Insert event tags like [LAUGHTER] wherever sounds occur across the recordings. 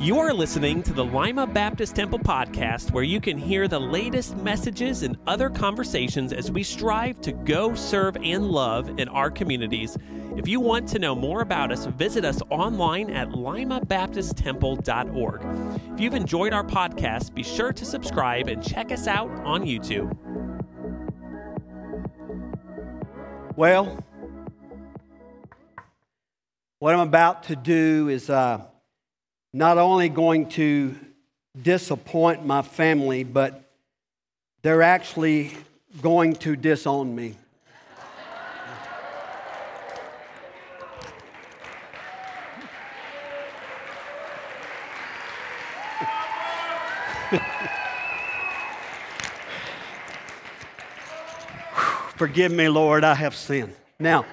You are listening to the Lima Baptist Temple podcast, where you can hear the latest messages and other conversations as we strive to go, serve, and love in our communities. If you want to know more about us, visit us online at limabaptisttemple.org. If you've enjoyed our podcast, be sure to subscribe and check us out on YouTube. Well, what I'm about to do is uh, not only going to disappoint my family, but they're actually going to disown me. [LAUGHS] Forgive me, Lord, I have sinned. Now,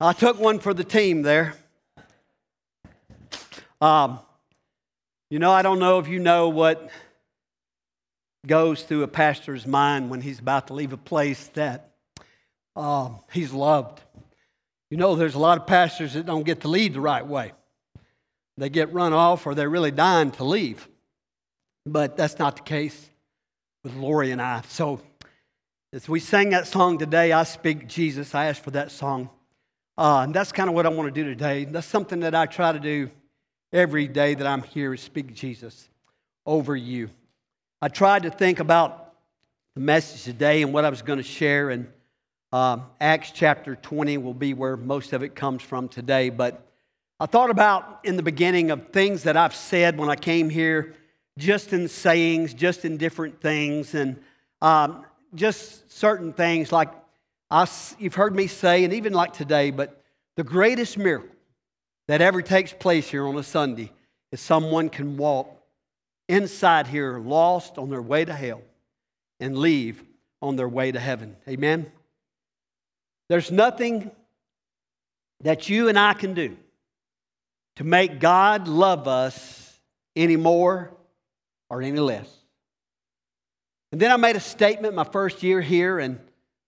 I took one for the team there. Um, you know, I don't know if you know what goes through a pastor's mind when he's about to leave a place that um, he's loved. You know, there's a lot of pastors that don't get to lead the right way. They get run off or they're really dying to leave. But that's not the case with Lori and I. So as we sang that song today, I Speak Jesus, I asked for that song. Uh, and that's kind of what I want to do today. That's something that I try to do every day that I'm here is speak Jesus over you. I tried to think about the message today and what I was going to share, and uh, Acts chapter 20 will be where most of it comes from today. But I thought about in the beginning of things that I've said when I came here, just in sayings, just in different things, and um, just certain things like I, you've heard me say, and even like today, but the greatest miracle that ever takes place here on a Sunday is someone can walk inside here lost on their way to hell and leave on their way to heaven. Amen? There's nothing that you and I can do to make God love us any more or any less. And then I made a statement my first year here, and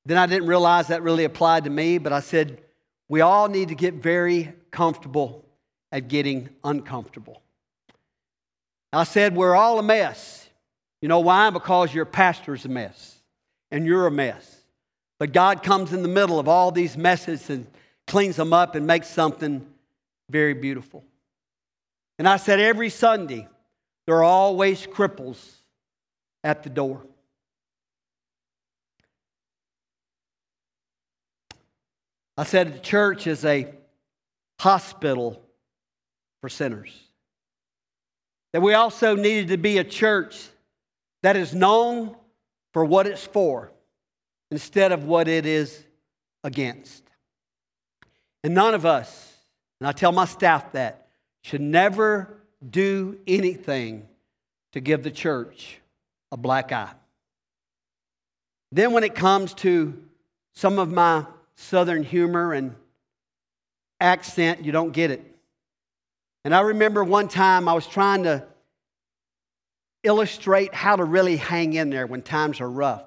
then I didn't realize that really applied to me, but I said, we all need to get very comfortable at getting uncomfortable. I said, we're all a mess. You know why? Because your pastor's a mess, and you're a mess. But God comes in the middle of all these messes and cleans them up and makes something very beautiful. And I said, every Sunday, there are always cripples at the door. I said the church is a hospital for sinners. That we also needed to be a church that is known for what it's for instead of what it is against. And none of us, and I tell my staff that, should never do anything to give the church a black eye. Then, when it comes to some of my southern humor and accent, you don't get it. And I remember one time I was trying to illustrate how to really hang in there when times are rough.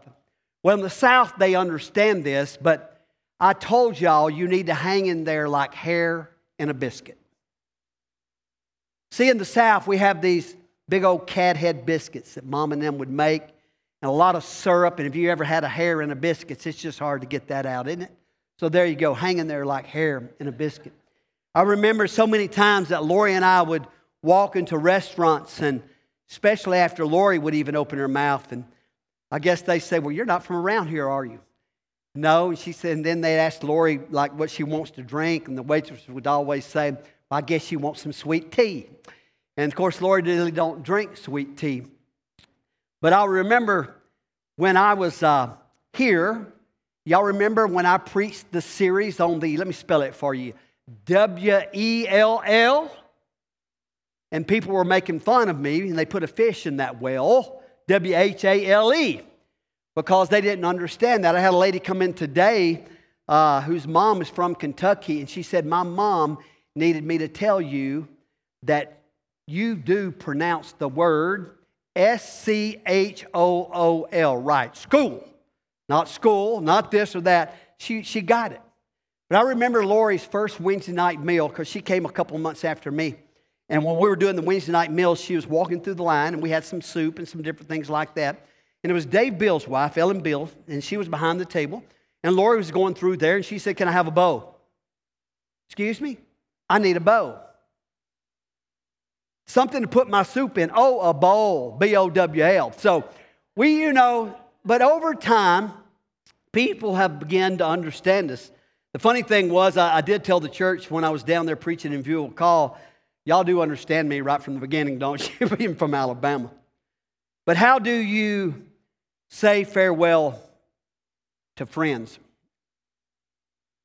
Well, in the South, they understand this, but I told y'all you need to hang in there like hair in a biscuit. See, in the South, we have these big old cat head biscuits that mom and them would make, and a lot of syrup. And if you ever had a hair in a biscuit, it's just hard to get that out, isn't it? So there you go, hanging there like hair in a biscuit. I remember so many times that Lori and I would walk into restaurants, and especially after Lori would even open her mouth, and I guess they say, Well, you're not from around here, are you? No. And she said, and then they'd ask Lori like what she wants to drink, and the waitress would always say, well, I guess she wants some sweet tea. And of course, Lori really don't drink sweet tea. But I remember when I was uh, here, y'all remember when I preached the series on the, let me spell it for you, W E L L? And people were making fun of me, and they put a fish in that well, W H A L E, because they didn't understand that. I had a lady come in today uh, whose mom is from Kentucky, and she said, My mom needed me to tell you that you do pronounce the word S C H O O L right. School. Not school, not this or that. She, she got it. But I remember Lori's first Wednesday night meal because she came a couple months after me. And when we were doing the Wednesday night meals, she was walking through the line, and we had some soup and some different things like that. And it was Dave Bill's wife, Ellen Bill, and she was behind the table. And Lori was going through there, and she said, Can I have a bowl? Excuse me? I need a bowl. Something to put my soup in. Oh, a bowl, B O W L. So we, you know, but over time, people have begun to understand us. The funny thing was, I, I did tell the church when I was down there preaching in Eufaula, y'all do understand me right from the beginning, don't you? [LAUGHS] Being from Alabama. But how do you say farewell to friends?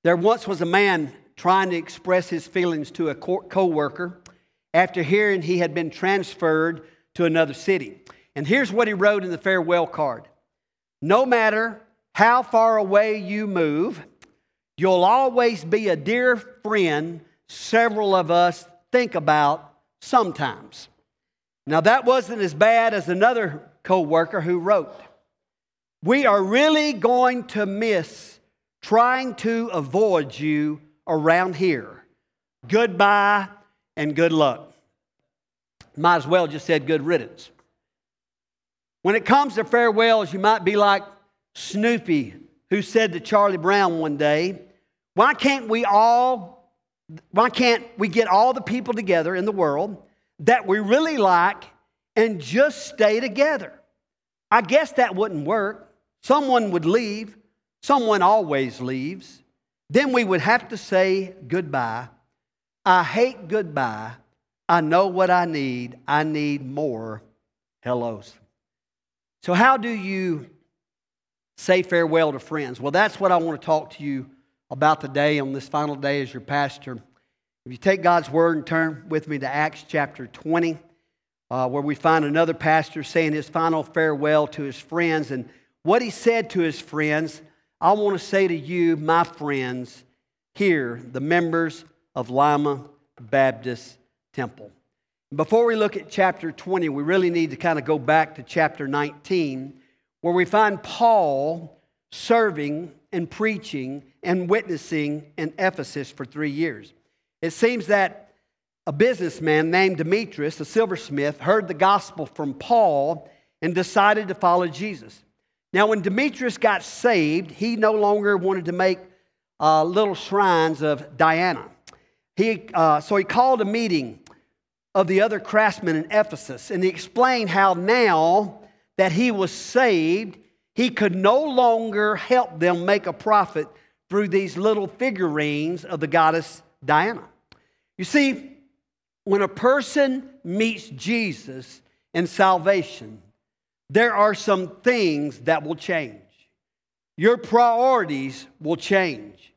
There once was a man trying to express his feelings to a co worker after hearing he had been transferred to another city. And here's what he wrote in the farewell card No matter how far away you move, you'll always be a dear friend several of us think about sometimes. Now, that wasn't as bad as another co worker who wrote, We are really going to miss trying to avoid you around here. Goodbye and good luck. Might as well just said good riddance. When it comes to farewells, you might be like Snoopy, who said to Charlie Brown one day, Why can't we all, why can't we get all the people together in the world that we really like and just stay together? I guess that wouldn't work. Someone would leave, someone always leaves. Then we would have to say goodbye. I hate goodbye. I know what I need. I need more hellos. So, how do you say farewell to friends? Well, that's what I want to talk to you about today on this final day as your pastor. If you take God's word and turn with me to Acts chapter 20, uh, where we find another pastor saying his final farewell to his friends. And what he said to his friends I want to say to you, my friends, here, the members of Lima Baptist Temple. Before we look at chapter 20, we really need to kind of go back to chapter 19, where we find Paul serving and preaching and witnessing in Ephesus for three years. It seems that a businessman named Demetrius, a silversmith, heard the gospel from Paul and decided to follow Jesus. Now, when Demetrius got saved, he no longer wanted to make uh, little shrines of Diana. He, uh, so he called a meeting of the other craftsmen in Ephesus, and he explained how now that he was saved, he could no longer help them make a profit through these little figurines of the goddess Diana. You see, when a person meets Jesus in salvation, there are some things that will change. Your priorities will change.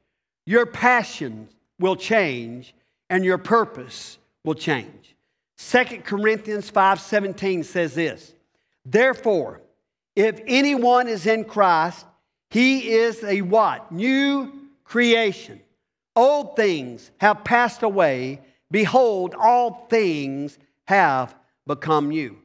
Your passions will change and your purpose will change. 2 Corinthians 5:17 says this. Therefore, if anyone is in Christ, he is a what? New creation. Old things have passed away. Behold, all things have become new.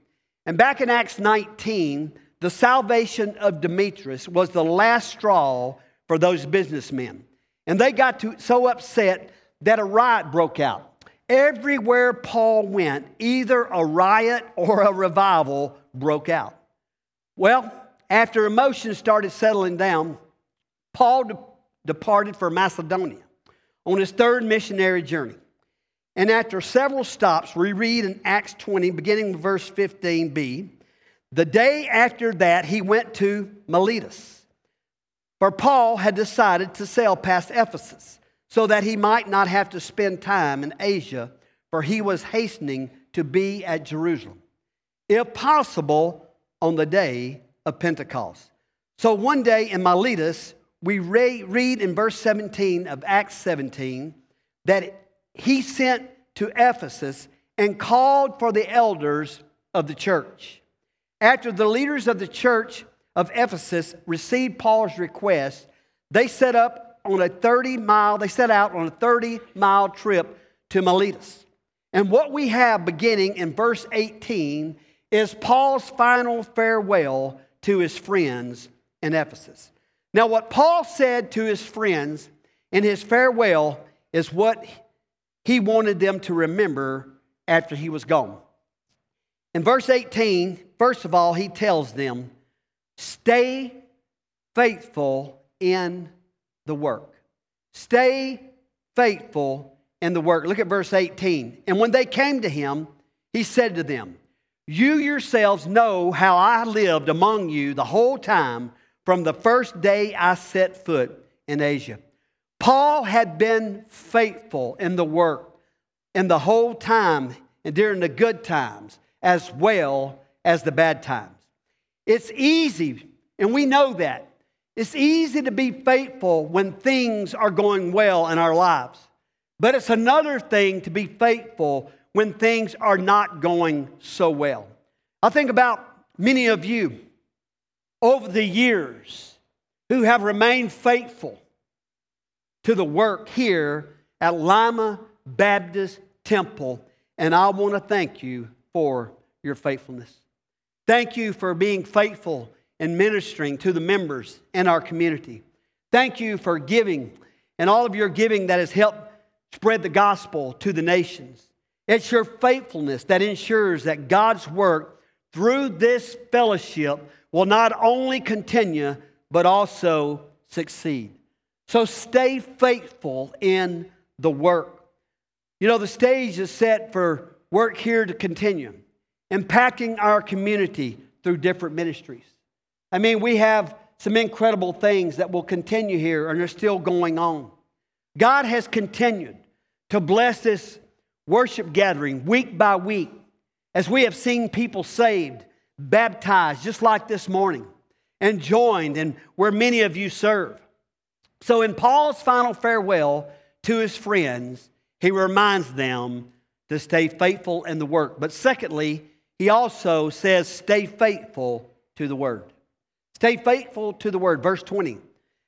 And back in Acts 19, the salvation of Demetrius was the last straw for those businessmen. And they got to, so upset that a riot broke out. Everywhere Paul went, either a riot or a revival broke out. Well, after emotions started settling down, Paul de- departed for Macedonia on his third missionary journey. And after several stops, we read in Acts 20, beginning with verse 15b, the day after that, he went to Miletus. For Paul had decided to sail past Ephesus so that he might not have to spend time in Asia, for he was hastening to be at Jerusalem, if possible, on the day of Pentecost. So one day in Miletus, we read in verse 17 of Acts 17 that he sent to Ephesus and called for the elders of the church. After the leaders of the church of Ephesus received Paul's request, they set up on a 30 mile, they set out on a 30 mile trip to Miletus. And what we have beginning in verse 18 is Paul's final farewell to his friends in Ephesus. Now, what Paul said to his friends in his farewell is what he wanted them to remember after he was gone. In verse 18, first of all, he tells them, Stay faithful in the work. Stay faithful in the work. Look at verse 18. And when they came to him, he said to them, You yourselves know how I lived among you the whole time from the first day I set foot in Asia. Paul had been faithful in the work in the whole time and during the good times as well as the bad times. It's easy, and we know that. It's easy to be faithful when things are going well in our lives. But it's another thing to be faithful when things are not going so well. I think about many of you over the years who have remained faithful to the work here at Lima Baptist Temple, and I want to thank you for your faithfulness. Thank you for being faithful in ministering to the members in our community. Thank you for giving and all of your giving that has helped spread the gospel to the nations. It's your faithfulness that ensures that God's work through this fellowship will not only continue, but also succeed. So stay faithful in the work. You know, the stage is set for work here to continue, impacting our community through different ministries. I mean, we have some incredible things that will continue here and are still going on. God has continued to bless this worship gathering week by week as we have seen people saved, baptized, just like this morning, and joined, and where many of you serve. So, in Paul's final farewell to his friends, he reminds them to stay faithful in the work. But secondly, he also says, stay faithful to the word. Stay faithful to the word. Verse 20.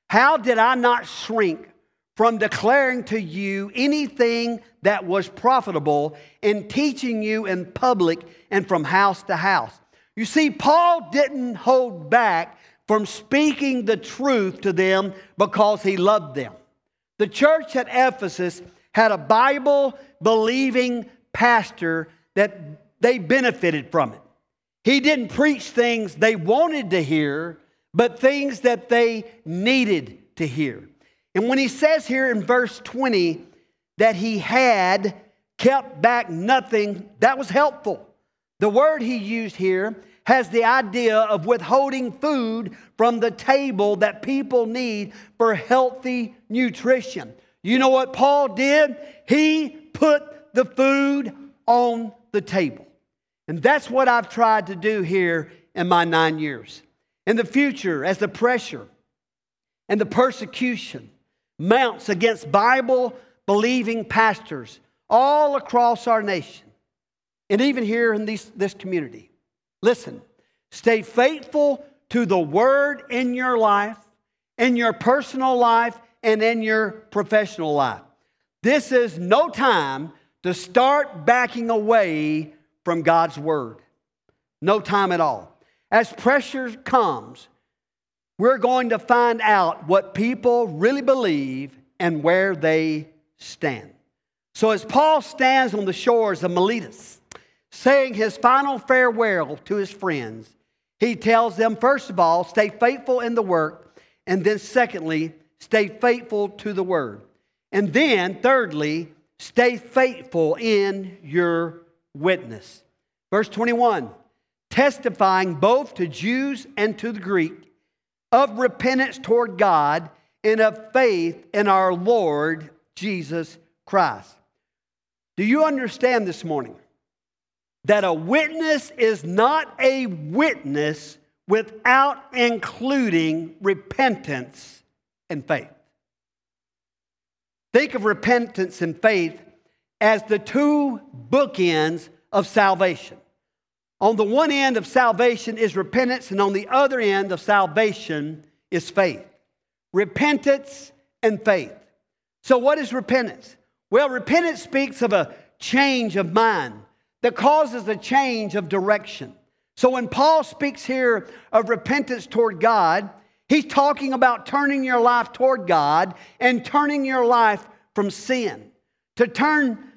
How did I not shrink from declaring to you anything that was profitable in teaching you in public and from house to house? You see, Paul didn't hold back from speaking the truth to them because he loved them. The church at Ephesus had a Bible believing pastor that they benefited from it. He didn't preach things they wanted to hear, but things that they needed to hear. And when he says here in verse 20 that he had kept back nothing, that was helpful. The word he used here has the idea of withholding food from the table that people need for healthy nutrition. You know what Paul did? He put the food on the table. And that's what I've tried to do here in my nine years. In the future, as the pressure and the persecution mounts against Bible believing pastors all across our nation, and even here in these, this community, listen, stay faithful to the word in your life, in your personal life, and in your professional life. This is no time to start backing away from God's word. No time at all. As pressure comes, we're going to find out what people really believe and where they stand. So, as Paul stands on the shores of Miletus, saying his final farewell to his friends, he tells them, first of all, stay faithful in the work, and then, secondly, stay faithful to the word. And then, thirdly, stay faithful in your witness. Verse 21 testifying both to Jews and to the Greek of repentance toward God and of faith in our Lord Jesus Christ. Do you understand this morning that a witness is not a witness without including repentance and faith? Think of repentance and faith as the two bookends of salvation. On the one end of salvation is repentance, and on the other end of salvation is faith. Repentance and faith. So, what is repentance? Well, repentance speaks of a change of mind that causes a change of direction. So, when Paul speaks here of repentance toward God, He's talking about turning your life toward God and turning your life from sin. To turn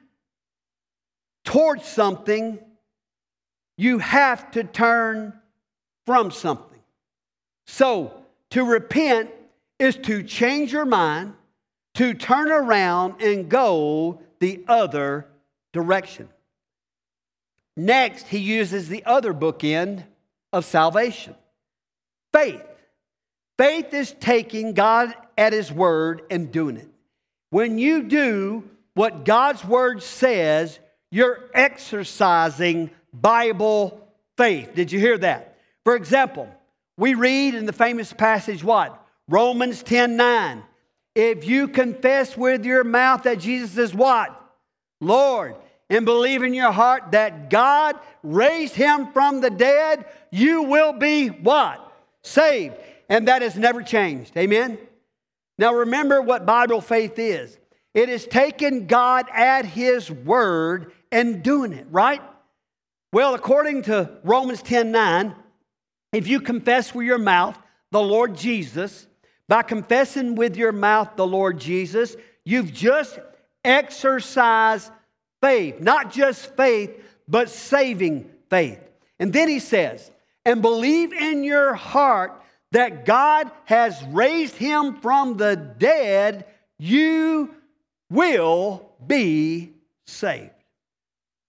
towards something, you have to turn from something. So, to repent is to change your mind, to turn around and go the other direction. Next, he uses the other bookend of salvation faith. Faith is taking God at His word and doing it. When you do what God's word says, you're exercising Bible faith. Did you hear that? For example, we read in the famous passage what? Romans 10 9. If you confess with your mouth that Jesus is what? Lord, and believe in your heart that God raised him from the dead, you will be what? Saved. And that has never changed. Amen? Now remember what Bible faith is it is taking God at his word and doing it, right? Well, according to Romans 10 9, if you confess with your mouth the Lord Jesus, by confessing with your mouth the Lord Jesus, you've just exercised faith, not just faith, but saving faith. And then he says, and believe in your heart that God has raised him from the dead, you will be saved.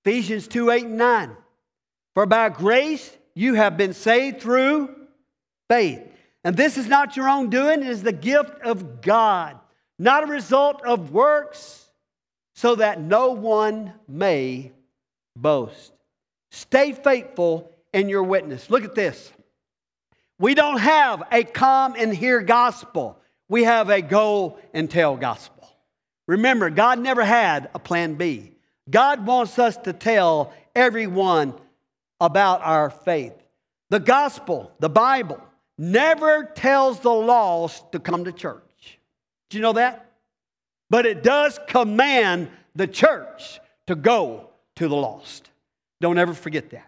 Ephesians 2 8 and 9. For by grace you have been saved through faith. And this is not your own doing, it is the gift of God, not a result of works so that no one may boast. Stay faithful in your witness. Look at this. We don't have a come and hear gospel, we have a go and tell gospel. Remember, God never had a plan B. God wants us to tell everyone about our faith. The gospel, the Bible, never tells the lost to come to church. Do you know that? but it does command the church to go to the lost. Don't ever forget that.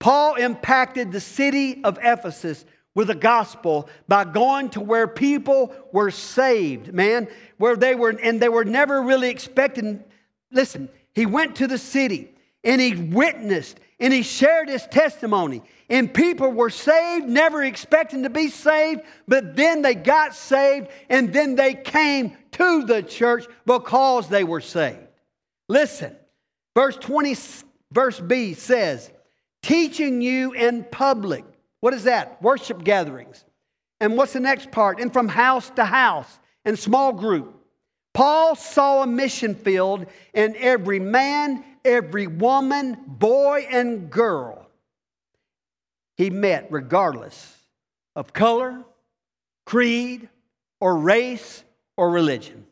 Paul impacted the city of Ephesus with the gospel by going to where people were saved, man, where they were, and they were never really expecting. Listen, he went to the city and he witnessed and he shared his testimony. And people were saved, never expecting to be saved, but then they got saved and then they came to the church because they were saved. Listen, verse 20, verse B says, teaching you in public. What is that? Worship gatherings. And what's the next part? And from house to house and small group. Paul saw a mission field in every man, every woman, boy, and girl he met, regardless of color, creed, or race or religion.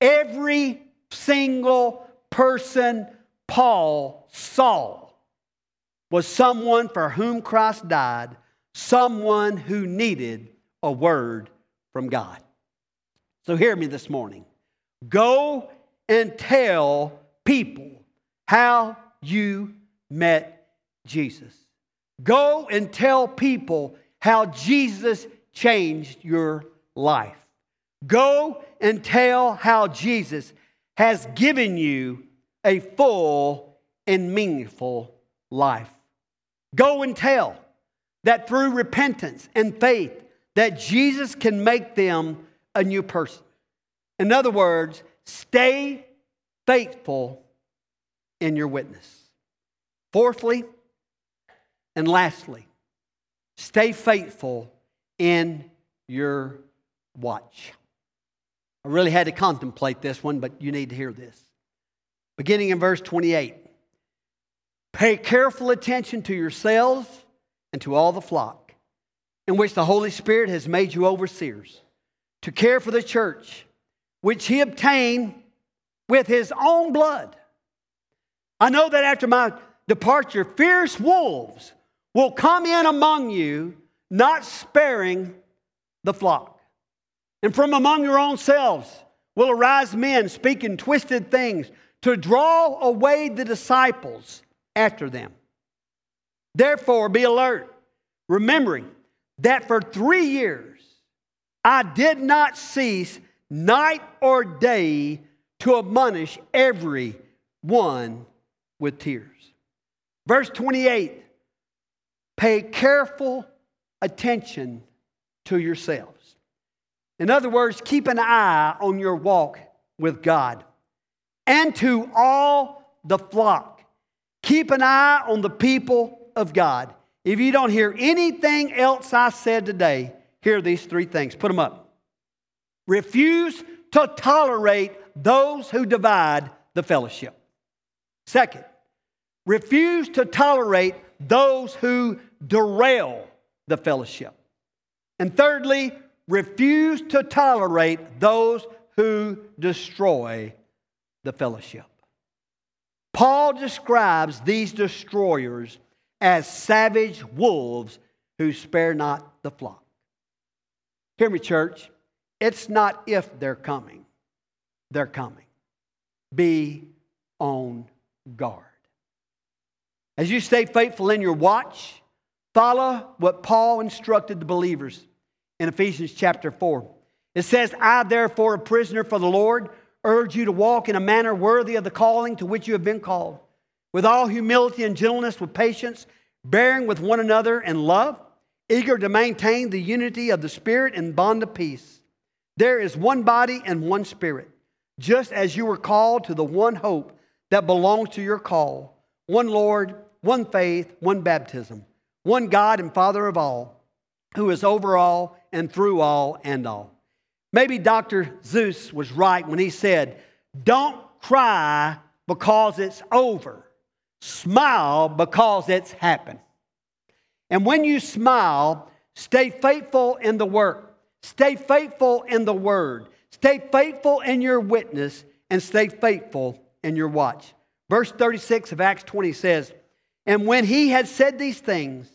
Every single person Paul saw was someone for whom Christ died, someone who needed a word from God. So, hear me this morning. Go and tell people how you met Jesus. Go and tell people how Jesus changed your life. Go and tell how Jesus has given you a full and meaningful life. Go and tell that through repentance and faith that Jesus can make them a new person. In other words, stay faithful in your witness. Fourthly, and lastly, stay faithful in your watch. I really had to contemplate this one, but you need to hear this. Beginning in verse 28 Pay careful attention to yourselves and to all the flock, in which the Holy Spirit has made you overseers, to care for the church, which he obtained with his own blood. I know that after my departure, fierce wolves will come in among you, not sparing the flock. And from among your own selves will arise men speaking twisted things to draw away the disciples after them. Therefore, be alert, remembering that for three years I did not cease night or day to admonish every one with tears. Verse 28 Pay careful attention to yourselves. In other words, keep an eye on your walk with God and to all the flock. Keep an eye on the people of God. If you don't hear anything else I said today, hear these three things. Put them up. Refuse to tolerate those who divide the fellowship. Second, refuse to tolerate those who derail the fellowship. And thirdly, refuse to tolerate those who destroy the fellowship. Paul describes these destroyers as savage wolves who spare not the flock. Hear me, church. It's not if they're coming, they're coming. Be on guard. As you stay faithful in your watch, follow what Paul instructed the believers in Ephesians chapter 4. It says, I, therefore, a prisoner for the Lord, urge you to walk in a manner worthy of the calling to which you have been called, with all humility and gentleness, with patience, bearing with one another in love, eager to maintain the unity of the Spirit and bond of peace. There is one body and one Spirit, just as you were called to the one hope that belongs to your call one Lord, one faith, one baptism, one God and Father of all, who is over all and through all and all. Maybe Dr. Seuss was right when he said, Don't cry because it's over, smile because it's happened. And when you smile, stay faithful in the work, stay faithful in the word, stay faithful in your witness, and stay faithful in your watch. Verse 36 of Acts 20 says, And when he had said these things,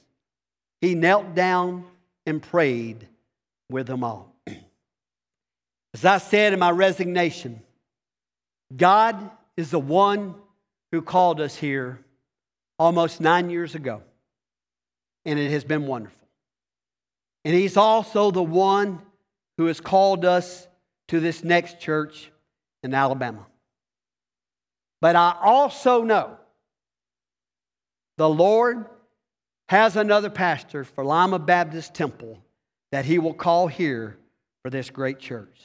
he knelt down and prayed with them all. [CLEARS THROAT] As I said in my resignation, God is the one who called us here almost nine years ago, and it has been wonderful. And He's also the one who has called us to this next church in Alabama. But I also know the Lord has another pastor for Lima Baptist Temple that he will call here for this great church.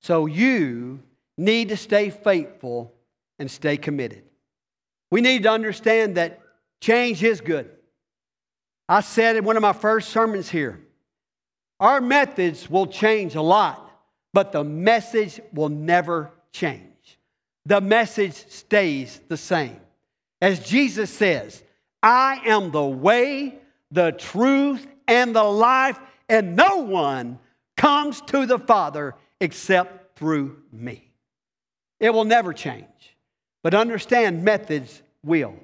So you need to stay faithful and stay committed. We need to understand that change is good. I said in one of my first sermons here our methods will change a lot, but the message will never change the message stays the same. As Jesus says, I am the way, the truth, and the life, and no one comes to the Father except through me. It will never change, but understand methods will.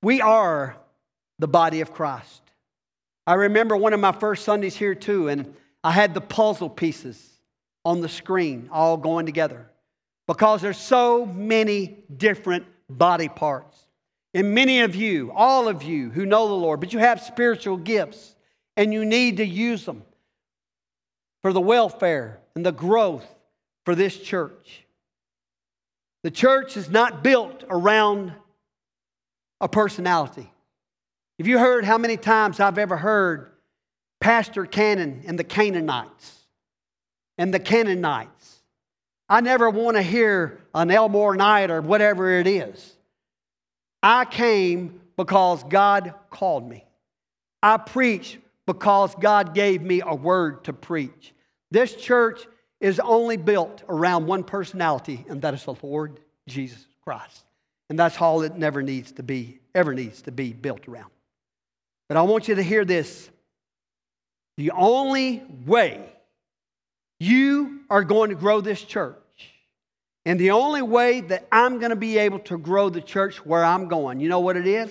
We are the body of Christ. I remember one of my first Sundays here too, and I had the puzzle pieces on the screen all going together because there's so many different body parts. And many of you, all of you who know the Lord, but you have spiritual gifts and you need to use them for the welfare and the growth for this church. The church is not built around a personality. Have you heard how many times I've ever heard Pastor Cannon and the Canaanites? and the Canaanites. I never want to hear an Elmore Knight or whatever it is. I came because God called me. I preach because God gave me a word to preach. This church is only built around one personality, and that is the Lord Jesus Christ. And that's all it never needs to be, ever needs to be built around. But I want you to hear this. The only way you are going to grow this church. And the only way that I'm going to be able to grow the church where I'm going, you know what it is?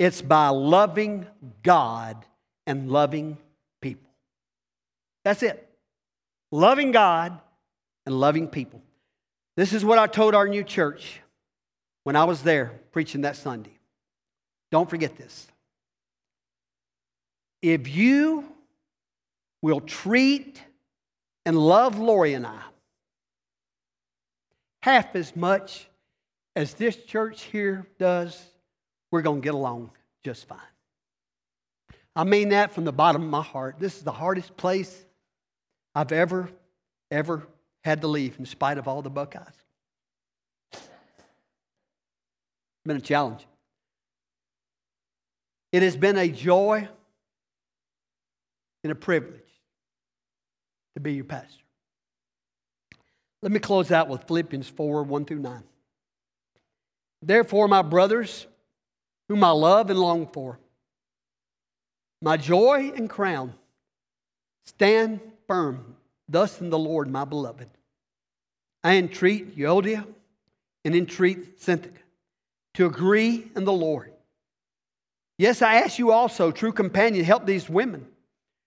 It's by loving God and loving people. That's it. Loving God and loving people. This is what I told our new church when I was there preaching that Sunday. Don't forget this. If you will treat and love Lori and I half as much as this church here does, we're going to get along just fine. I mean that from the bottom of my heart. This is the hardest place I've ever, ever had to leave in spite of all the Buckeyes. It's been a challenge. It has been a joy and a privilege to be your pastor. Let me close out with Philippians 4 1 through 9. Therefore, my brothers, whom I love and long for, my joy and crown, stand firm thus in the Lord, my beloved. I entreat Euodia and entreat Syntyche to agree in the Lord. Yes, I ask you also, true companion, help these women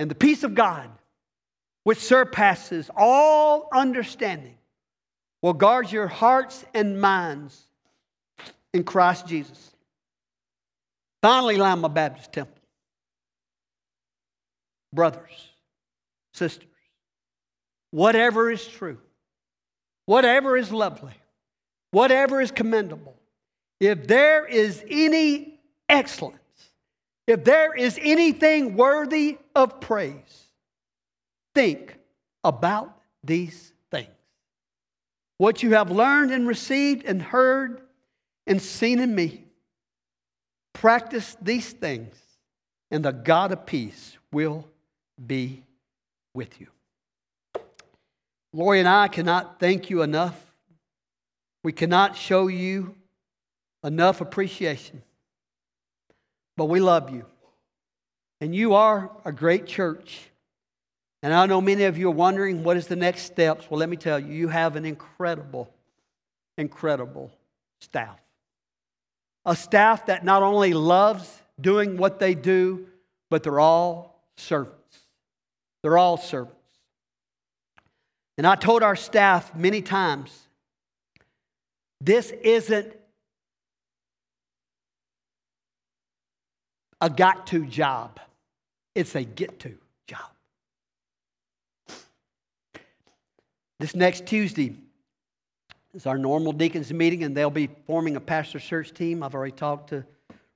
And the peace of God, which surpasses all understanding, will guard your hearts and minds in Christ Jesus. Finally, Lima Baptist Temple. Brothers, sisters, whatever is true, whatever is lovely, whatever is commendable, if there is any excellence, if there is anything worthy of praise, think about these things. What you have learned and received and heard and seen in me, practice these things, and the God of peace will be with you. Lori and I cannot thank you enough. We cannot show you enough appreciation. But we love you. And you are a great church. And I know many of you are wondering what is the next steps. Well, let me tell you, you have an incredible, incredible staff. A staff that not only loves doing what they do, but they're all servants. They're all servants. And I told our staff many times this isn't a got to job, it's a get to job. This next Tuesday is our normal deacons meeting, and they'll be forming a pastor search team. I've already talked to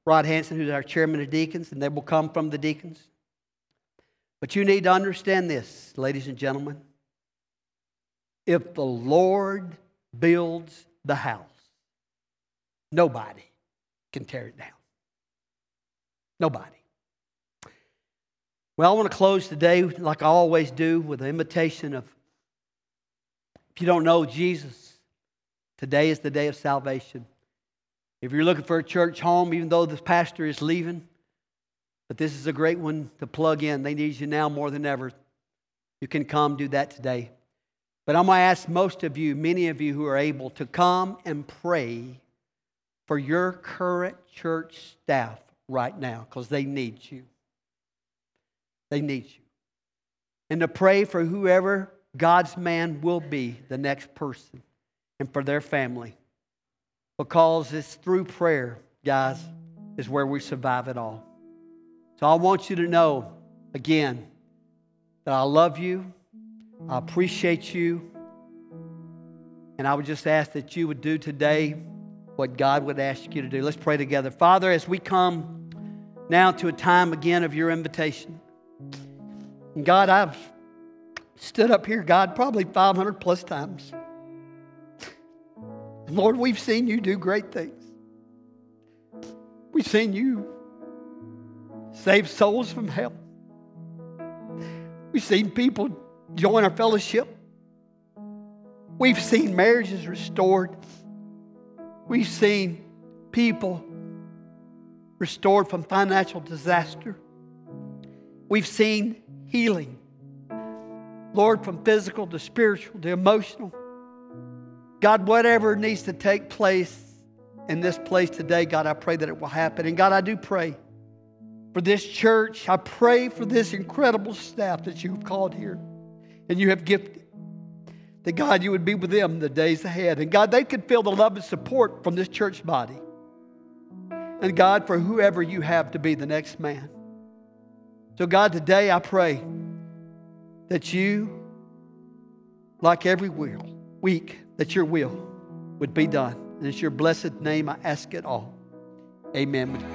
Rod Hanson, who's our chairman of deacons, and they will come from the deacons. But you need to understand this, ladies and gentlemen. If the Lord builds the house, nobody can tear it down. Nobody. Well, I want to close today, like I always do, with an invitation of if you don't know Jesus, today is the day of salvation. If you're looking for a church home, even though the pastor is leaving, but this is a great one to plug in. They need you now more than ever. You can come do that today. But I'm going to ask most of you, many of you who are able, to come and pray for your current church staff right now because they need you. They need you. And to pray for whoever God's man will be the next person and for their family. Because it's through prayer, guys, is where we survive it all. So I want you to know again that I love you, I appreciate you, and I would just ask that you would do today what God would ask you to do. Let's pray together. Father, as we come now to a time again of your invitation, God, I've stood up here, God, probably 500 plus times. Lord, we've seen you do great things. We've seen you save souls from hell. We've seen people join our fellowship. We've seen marriages restored. We've seen people restored from financial disaster. We've seen healing. Lord, from physical to spiritual to emotional. God, whatever needs to take place in this place today, God, I pray that it will happen. And God, I do pray for this church. I pray for this incredible staff that you've called here and you have gifted. That God, you would be with them the days ahead. And God, they could feel the love and support from this church body. And God, for whoever you have to be the next man. So, God, today I pray that you, like every will, week, that your will would be done. And it's your blessed name I ask it all. Amen.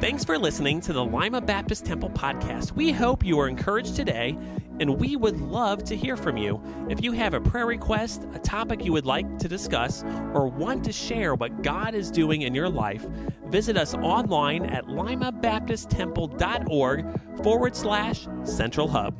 Thanks for listening to the Lima Baptist Temple podcast. We hope you are encouraged today, and we would love to hear from you. If you have a prayer request, a topic you would like to discuss, or want to share what God is doing in your life, visit us online at limabaptisttemple.org forward slash central hub.